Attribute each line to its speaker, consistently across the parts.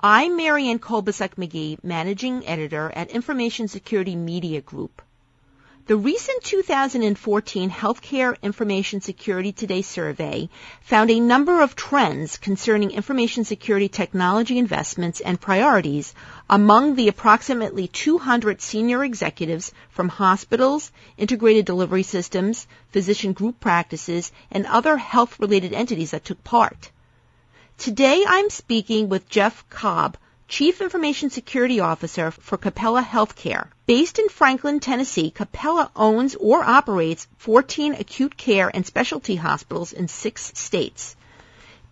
Speaker 1: I'm Marianne Kolbasuk McGee, Managing Editor at Information Security Media Group. The recent 2014 Healthcare Information Security Today survey found a number of trends concerning information security technology investments and priorities among the approximately 200 senior executives from hospitals, integrated delivery systems, physician group practices, and other health-related entities that took part. Today I'm speaking with Jeff Cobb, Chief Information Security Officer for Capella Healthcare. Based in Franklin, Tennessee, Capella owns or operates 14 acute care and specialty hospitals in six states.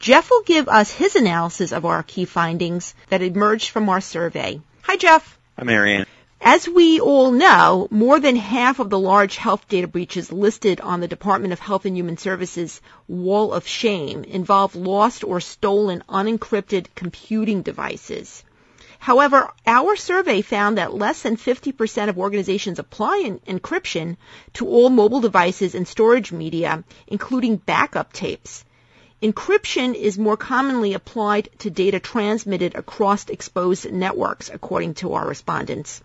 Speaker 1: Jeff will give us his analysis of our key findings that emerged from our survey. Hi, Jeff.
Speaker 2: Hi, Marianne.
Speaker 1: As we all know, more than half of the large health data breaches listed on the Department of Health and Human Services Wall of Shame involve lost or stolen unencrypted computing devices. However, our survey found that less than 50% of organizations apply encryption to all mobile devices and storage media, including backup tapes. Encryption is more commonly applied to data transmitted across exposed networks, according to our respondents.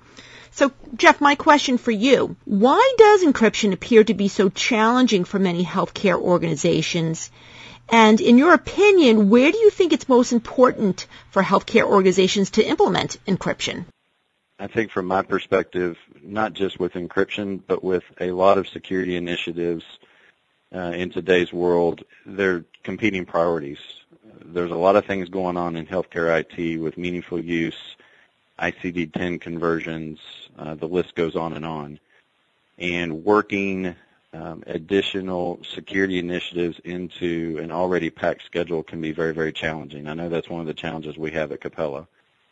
Speaker 1: So, Jeff, my question for you. Why does encryption appear to be so challenging for many healthcare organizations? And in your opinion, where do you think it's most important for healthcare organizations to implement encryption?
Speaker 2: I think from my perspective, not just with encryption, but with a lot of security initiatives uh, in today's world, they're competing priorities. There's a lot of things going on in healthcare IT with meaningful use, ICD-10 conversions, uh, the list goes on and on. And working um, additional security initiatives into an already packed schedule can be very, very challenging. I know that's one of the challenges we have at Capella.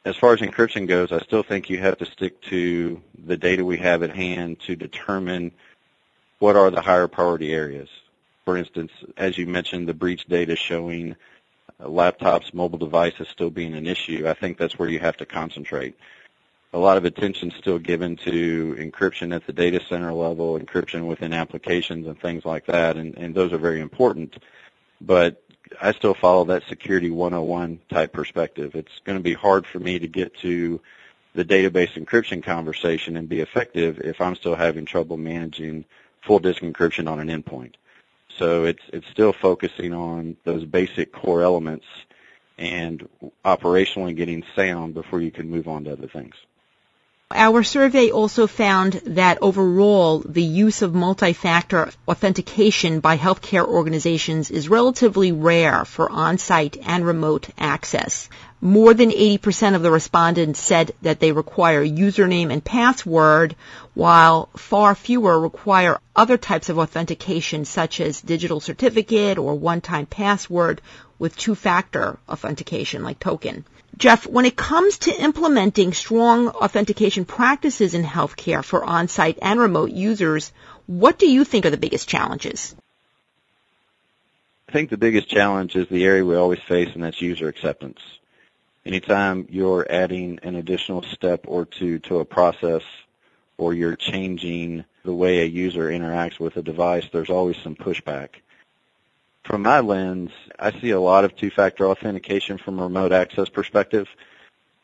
Speaker 2: As far as encryption goes, I still think you have to stick to the data we have at hand to determine what are the higher priority areas. For instance, as you mentioned, the breach data showing Uh, laptops, mobile devices still being an issue. I think that's where you have to concentrate a lot of attention still given to encryption at the data center level, encryption within applications and things like that, and, and those are very important. But I still follow that security 101 type perspective. It's going to be hard for me to get to the database encryption conversation and be effective if I'm still having trouble managing full disk encryption on an endpoint. So it's it's still focusing on those basic core elements and operationally getting sound before you can move on to other things.
Speaker 1: Our survey also found that overall the use of multi-factor authentication by healthcare organizations is relatively rare for on-site and remote access. More than 80% of the respondents said that they require username and password, while far fewer require other types of authentication such as digital certificate or one-time password with two-factor authentication like token. Jeff, when it comes to implementing strong authentication practices in healthcare for on-site and remote users, what do you think are the biggest challenges?
Speaker 2: I think the biggest challenge is the area we always face, and that's user acceptance. Anytime you're adding an additional step or two to a process or you're changing the way a user interacts with a device, there's always some pushback from my lens, I see a lot of two-factor authentication from a remote access perspective.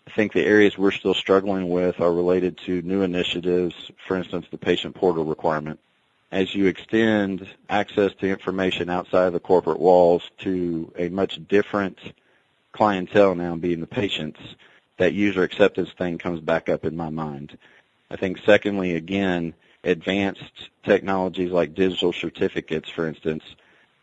Speaker 2: I think the areas we're still struggling with are related to new initiatives, for instance, the patient portal requirement. As you extend access to information outside of the corporate walls to a much different clientele now being the patients, that user acceptance thing comes back up in my mind. I think secondly, again, advanced technologies like digital certificates, for instance,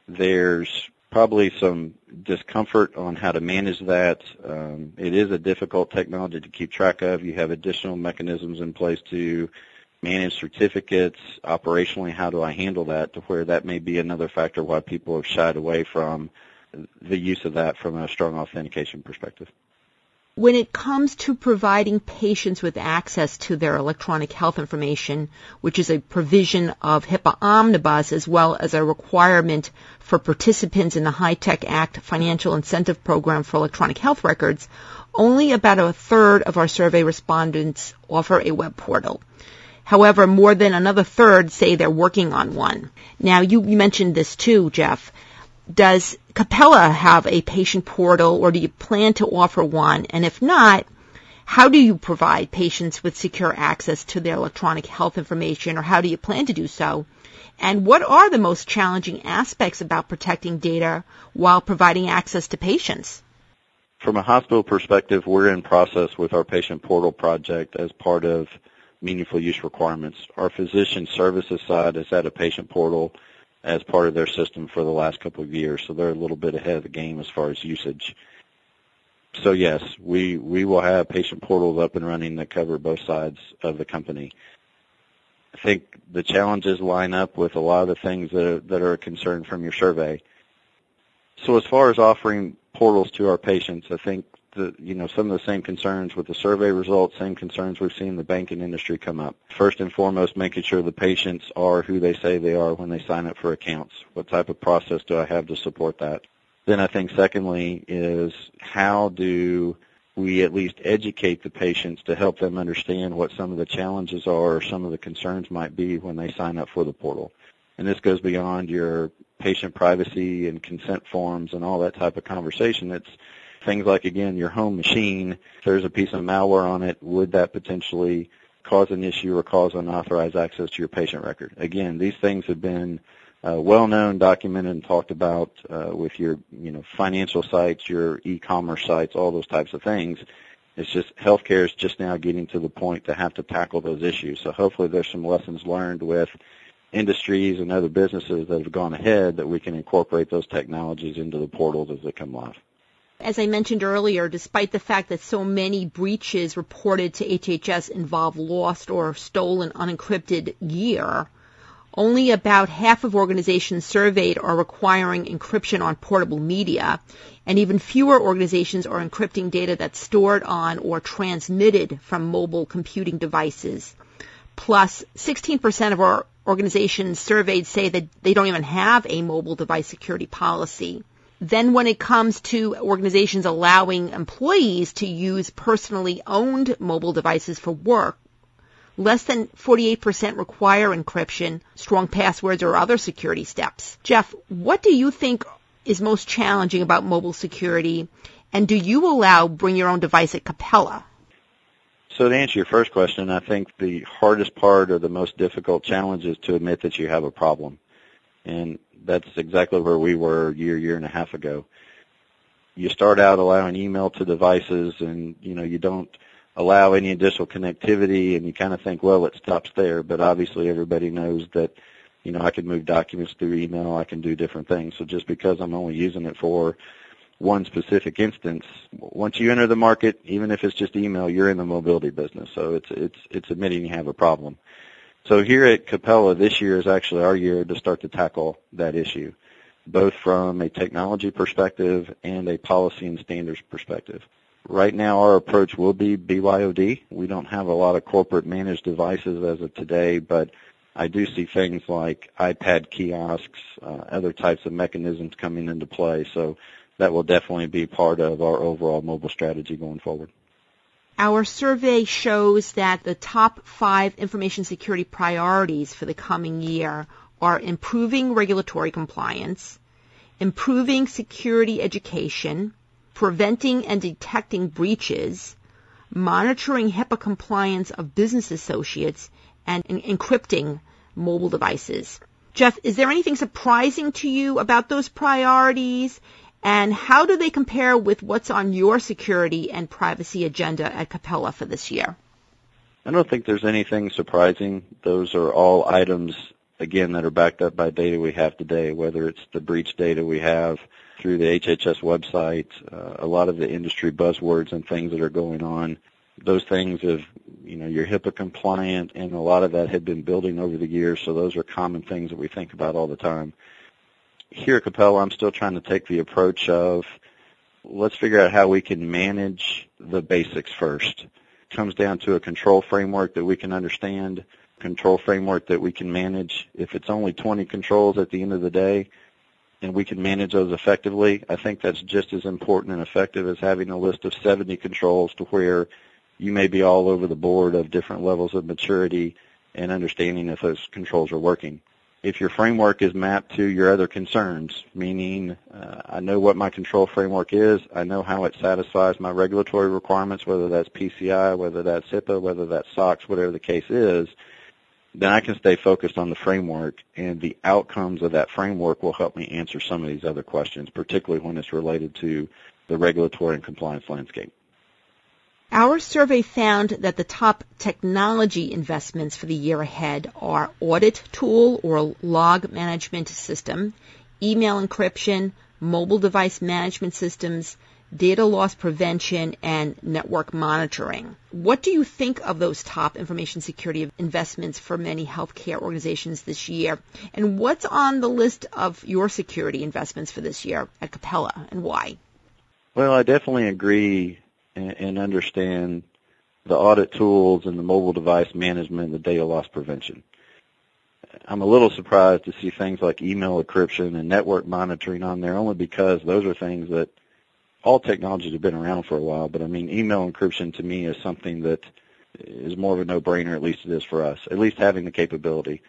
Speaker 2: there's probably some discomfort on how to manage that. Um, it is a difficult technology to keep track of. You have additional mechanisms in place to manage certificates. Operationally, how do I handle that to where that may be another factor why people have shied away from the use of that from a strong authentication perspective
Speaker 1: when it comes to providing patients with access to their electronic health information, which is a provision of HIPAA Omnibus as well as a requirement for participants in the HITECH Act financial incentive program for electronic health records, only about a third of our survey respondents offer a web portal. However, more than another third say they're working on one. Now, you mentioned this too, Jeff does Capella have a patient portal or do you plan to offer one? And if not, how do you provide patients with secure access to their electronic health information or how do you plan to do so? And what are the most challenging aspects about protecting data while providing access to patients?
Speaker 2: From a hospital perspective, we're in process with our patient portal project as part of meaningful use requirements. Our physician services side is at a patient portal as part of their system for the last couple of years, so they're a little bit ahead of the game as far as usage. So yes, we, we will have patient portals up and running that cover both sides of the company. I think the challenges line up with a lot of the things that are, that are a concern from your survey. So as far as offering portals to our patients, I think the, you know, some of the same concerns with the survey results, same concerns we've seen the banking industry come up. First and foremost, making sure the patients are who they say they are when they sign up for accounts. What type of process do I have to support that? Then I think secondly is how do we at least educate the patients to help them understand what some of the challenges are or some of the concerns might be when they sign up for the portal. And this goes beyond your patient privacy and consent forms and all that type of conversation. It's things like, again, your home machine. If there's a piece of malware on it, would that potentially cause an issue or cause unauthorized access to your patient record? Again, these things have been uh, well known, documented, and talked about uh, with your you know financial sites, your e-commerce sites, all those types of things. It's just healthcare is just now getting to the point to have to tackle those issues. So hopefully there's some lessons learned with industries and other businesses that have gone ahead that we can incorporate those technologies into the portals as they come live.
Speaker 1: As I mentioned earlier, despite the fact that so many breaches reported to HHS involve lost or stolen unencrypted gear, only about half of organizations surveyed are requiring encryption on portable media, and even fewer organizations are encrypting data that's stored on or transmitted from mobile computing devices. Plus, 16% of our organizations surveyed say that they don't even have a mobile device security policy. Then when it comes to organizations allowing employees to use personally owned mobile devices for work, Less than 48% require encryption, strong passwords, or other security steps. Jeff, what do you think is most challenging about mobile security, and do you allow bring your own device at Capella?
Speaker 2: So to answer your first question, I think the hardest part or the most difficult challenge is to admit that you have a problem. And that's exactly where we were a year, year and a half ago. You start out allowing email to devices and, you know, you don't allow any additional connectivity and you kind of think, well, it stops there. But obviously everybody knows that, you know, I can move documents through email. I can do different things. So just because I'm only using it for one specific instance, once you enter the market, even if it's just email, you're in the mobility business. So it's, it's, it's admitting you have a problem. So here at Capella, this year is actually our year to start to tackle that issue, both from a technology perspective and a policy and standards perspective. Right now, our approach will be BYOD. We don't have a lot of corporate managed devices as of today, but I do see things like iPad kiosks, uh, other types of mechanisms coming into play. So that will definitely be part of our overall mobile strategy going forward.
Speaker 1: Our survey shows that the top five information security priorities for the coming year are improving regulatory compliance, improving security education, preventing and detecting breaches, monitoring HIPAA compliance of business associates, and encrypting mobile devices. Jeff, is there anything surprising to you about those priorities? And how do they compare with what's on your security and privacy agenda at Capella for this year?
Speaker 2: I don't think there's anything surprising. Those are all items, again, that are backed up by data we have today, whether it's the breach data we have, through the HHS website, uh, a lot of the industry buzzwords and things that are going on. Those things have, you know, you're HIPAA compliant, and a lot of that had been building over the years. So those are common things that we think about all the time. Here at Capella, I'm still trying to take the approach of let's figure out how we can manage the basics first. It comes down to a control framework that we can understand, control framework that we can manage. If it's only 20 controls at the end of the day, and we can manage those effectively, I think that's just as important and effective as having a list of 70 controls to where you may be all over the board of different levels of maturity and understanding if those controls are working. If your framework is mapped to your other concerns, meaning uh, I know what my control framework is, I know how it satisfies my regulatory requirements, whether that's PCI, whether that's HIPAA, whether that's SOX, whatever the case is, then I can stay focused on the framework and the outcomes of that framework will help me answer some of these other questions, particularly when it's related to the regulatory and compliance landscape.
Speaker 1: Our survey found that the top technology investments for the year ahead are audit tool or log management system, email encryption, mobile device management systems, data loss prevention, and network monitoring. What do you think of those top information security investments for many healthcare organizations this year? And what's on the list of your security investments for this year at Capella and why?
Speaker 2: Well, I definitely agree and, and understand the audit tools and the mobile device management and the data loss prevention. I'm a little surprised to see things like email encryption and network monitoring on there only because those are things that all technologies have been around for a while, but I mean email encryption to me is something that is more of a no-brainer, at least it is for us, at least having the capability.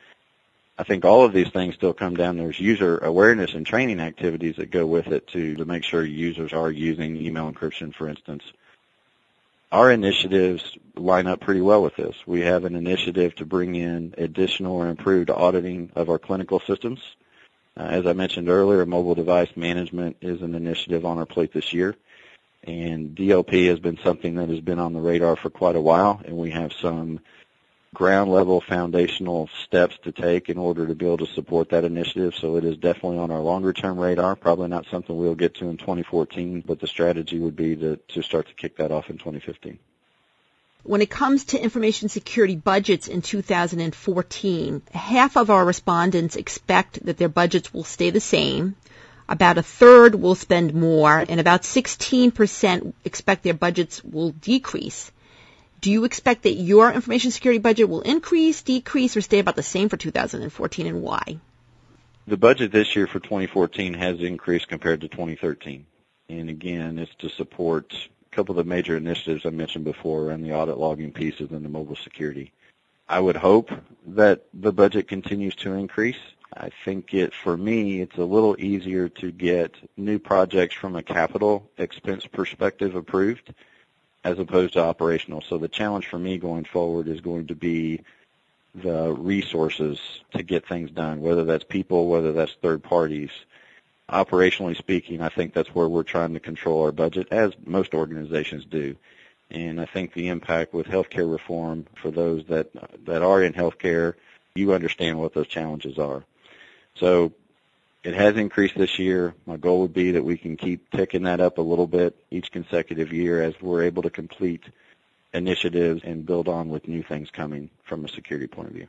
Speaker 2: I think all of these things still come down. There's user awareness and training activities that go with it to, to make sure users are using email encryption, for instance our initiatives line up pretty well with this. We have an initiative to bring in additional or improved auditing of our clinical systems. Uh, as I mentioned earlier, mobile device management is an initiative on our plate this year. And DLP has been something that has been on the radar for quite a while, and we have some ground level foundational steps to take in order to be able to support that initiative. So it is definitely on our longer term radar. Probably not something we'll get to in 2014, but the strategy would be to, to start to kick that off in 2015.
Speaker 1: When it comes to information security budgets in 2014, half of our respondents expect that their budgets will stay the same. About a third will spend more, and about 16% expect their budgets will decrease. Do you expect that your information security budget will increase, decrease, or stay about the same for 2014 and why?
Speaker 2: The budget this year for 2014 has increased compared to 2013. And again, it's to support a couple of the major initiatives I mentioned before around the audit logging pieces and the mobile security. I would hope that the budget continues to increase. I think it, for me, it's a little easier to get new projects from a capital expense perspective approved as opposed to operational. So the challenge for me going forward is going to be the resources to get things done, whether that's people, whether that's third parties. Operationally speaking, I think that's where we're trying to control our budget, as most organizations do. And I think the impact with healthcare reform for those that that are in healthcare, you understand what those challenges are. So it has increased this year. My goal would be that we can keep ticking that up a little bit each consecutive year as we're able to complete initiatives and build on with new things coming from a security point of view.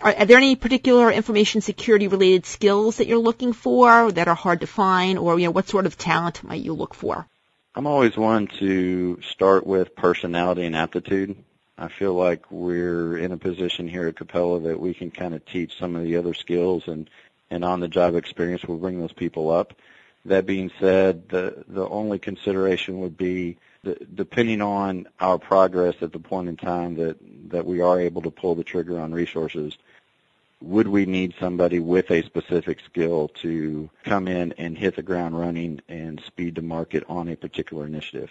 Speaker 1: Are, are there any particular information security related skills that you're looking for that are hard to find or you know what sort of talent might you look for?
Speaker 2: I'm always one to start with personality and aptitude. I feel like we're in a position here at Capella that we can kind of teach some of the other skills and and on-the-job experience will bring those people up. That being said, the the only consideration would be the, depending on our progress at the point in time that that we are able to pull the trigger on resources. Would we need somebody with a specific skill to come in and hit the ground running and speed to market on a particular initiative?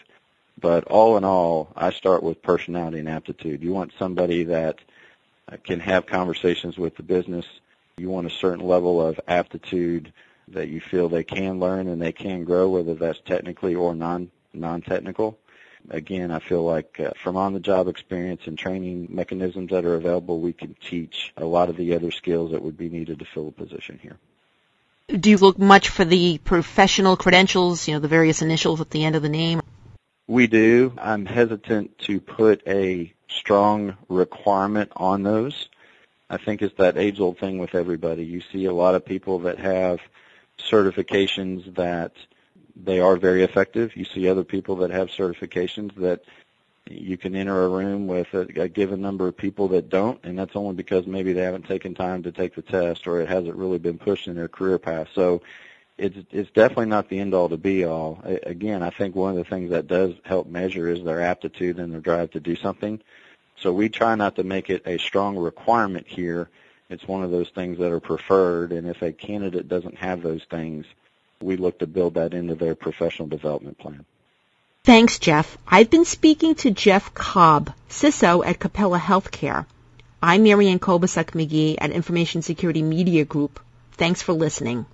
Speaker 2: But all in all, I start with personality and aptitude. You want somebody that uh, can have conversations with the business, you want a certain level of aptitude that you feel they can learn and they can grow, whether that's technically or non non-technical. Again, I feel like uh, from on-the-job experience and training mechanisms that are available, we can teach a lot of the other skills that would be needed to fill a position here.
Speaker 1: Do you look much for the professional credentials, you know, the various initials at the end of the name?
Speaker 2: We do. I'm hesitant to put a strong requirement on those. I think it's that age old thing with everybody. You see a lot of people that have certifications that they are very effective. You see other people that have certifications that you can enter a room with a, a given number of people that don't, and that's only because maybe they haven't taken time to take the test or it hasn't really been pushed in their career path. So it's it's definitely not the end all to be all. Again, I think one of the things that does help measure is their aptitude and their drive to do something. So we try not to make it a strong requirement here It's one of those things that are preferred, and if a candidate doesn't have those things, we look to build that into their professional development plan.
Speaker 1: Thanks, Jeff. I've been speaking to Jeff Cobb, CISO at Capella Healthcare. I'm Marianne Kolbasuk McGee at Information Security Media Group. Thanks for listening.